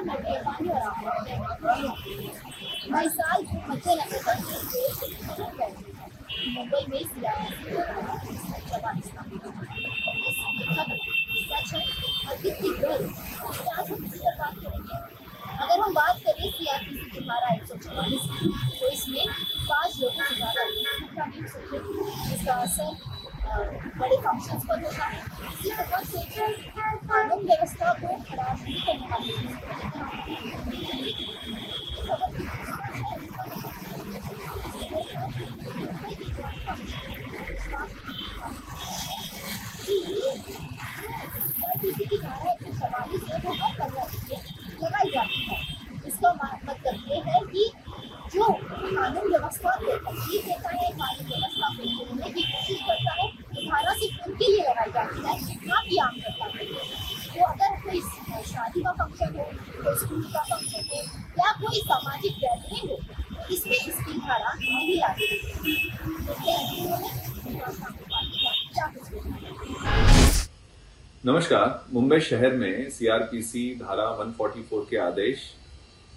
मैं साल हुए मुंबई में सच अगर हम बात करें सीआरपीसी की धारा एक सौ चौवालीस की तो इसमें पाँच लोगों से का इसका असर बड़े फ़ंक्शंस पर होता है इसी प्रकार से कानून व्यवस्था को खराब नहीं इसका मतलब ये है कि जो कानून व्यवस्था को तकलीफ़ देता है कानून व्यवस्था को तोड़ने की कोशिश करता है तो धारा सिर्फ़ उनके लिए लगाई जाती है ना कि आम जनता के लिए तो अगर कोई शादी का फ़ंक्शन हो कोई स्कूल का फ़ंक्शन हो या कोई सामाजिक गैदरिंग हो इसमें इसकी धारा नहीं लागू नमस्कार मुंबई शहर में सीआरपीसी धारा 144 के आदेश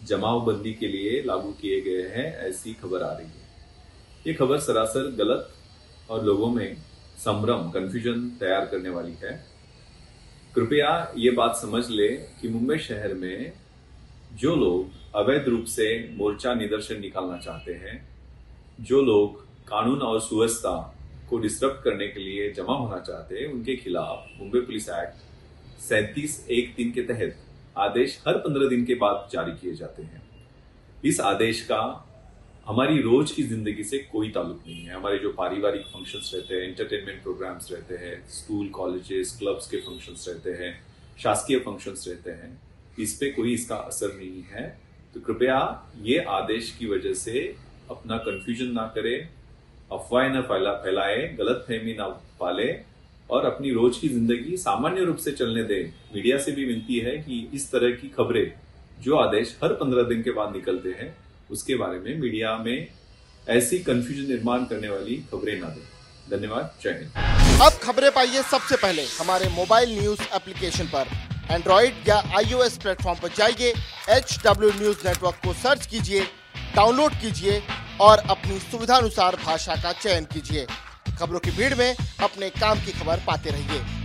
जमावबंदी के लिए लागू किए गए हैं ऐसी खबर आ रही है। ये खबर सरासर गलत और लोगों में संभ्रम कंफ्यूजन तैयार करने वाली है। कृपया ये बात समझ ले कि मुंबई शहर में जो लोग अवैध रूप से मोर्चा निदर्शन निकालना चाहते हैं, जो लोग कानून और सुव्यवस्था को डिस्टर्ब करने के लिए जमा होना चाहते हैं, उनके खिलाफ मुंबई पुलिस एक्ट सैंतीस एक तीन के तहत आदेश हर पंद्रह दिन के बाद जारी किए जाते हैं। इस आदेश का हमारी रोज की ज़िंदगी से कोई ताल्लुक नहीं है। हमारे जो पारिवारिक फ़ंक्शंस रहते हैं एंटरटेनमेंट प्रोग्राम्स रहते हैं स्कूल कॉलेजेस क्लब्स के फ़ंक्शंस रहते हैं, शासकीय फ़ंक्शंस रहते हैं, इस पे कोई इसका असर नहीं है। तो कृपया ये आदेश की वजह से अपना कंफ्यूजन ना करें, अफवाहें न फैला, फैलाए, गलत फहमी ना पाले और अपनी रोज की ज़िंदगी सामान्य रूप से चलने दे। मीडिया से भी विनती है कि इस तरह की खबरें जो आदेश हर पंद्रह दिन के बाद निकलते हैं उसके बारे में मीडिया में ऐसी कंफ्यूजन निर्माण करने वाली खबरें ना दें। धन्यवाद, जय हिंद। अब खबरें पाइए सबसे पहले। हमारे मोबाइल न्यूज़ एप्लीकेशन पर। एंड्रॉइड या आईओएस प्लेटफॉर्म पर जाइए एच डब्ल्यू न्यूज़ नेटवर्क को सर्च कीजिए डाउनलोड कीजिए और अपनी सुविधानुसार भाषा का चयन कीजिए। खबरों की भीड़ में अपने काम की खबर पाते रहिए।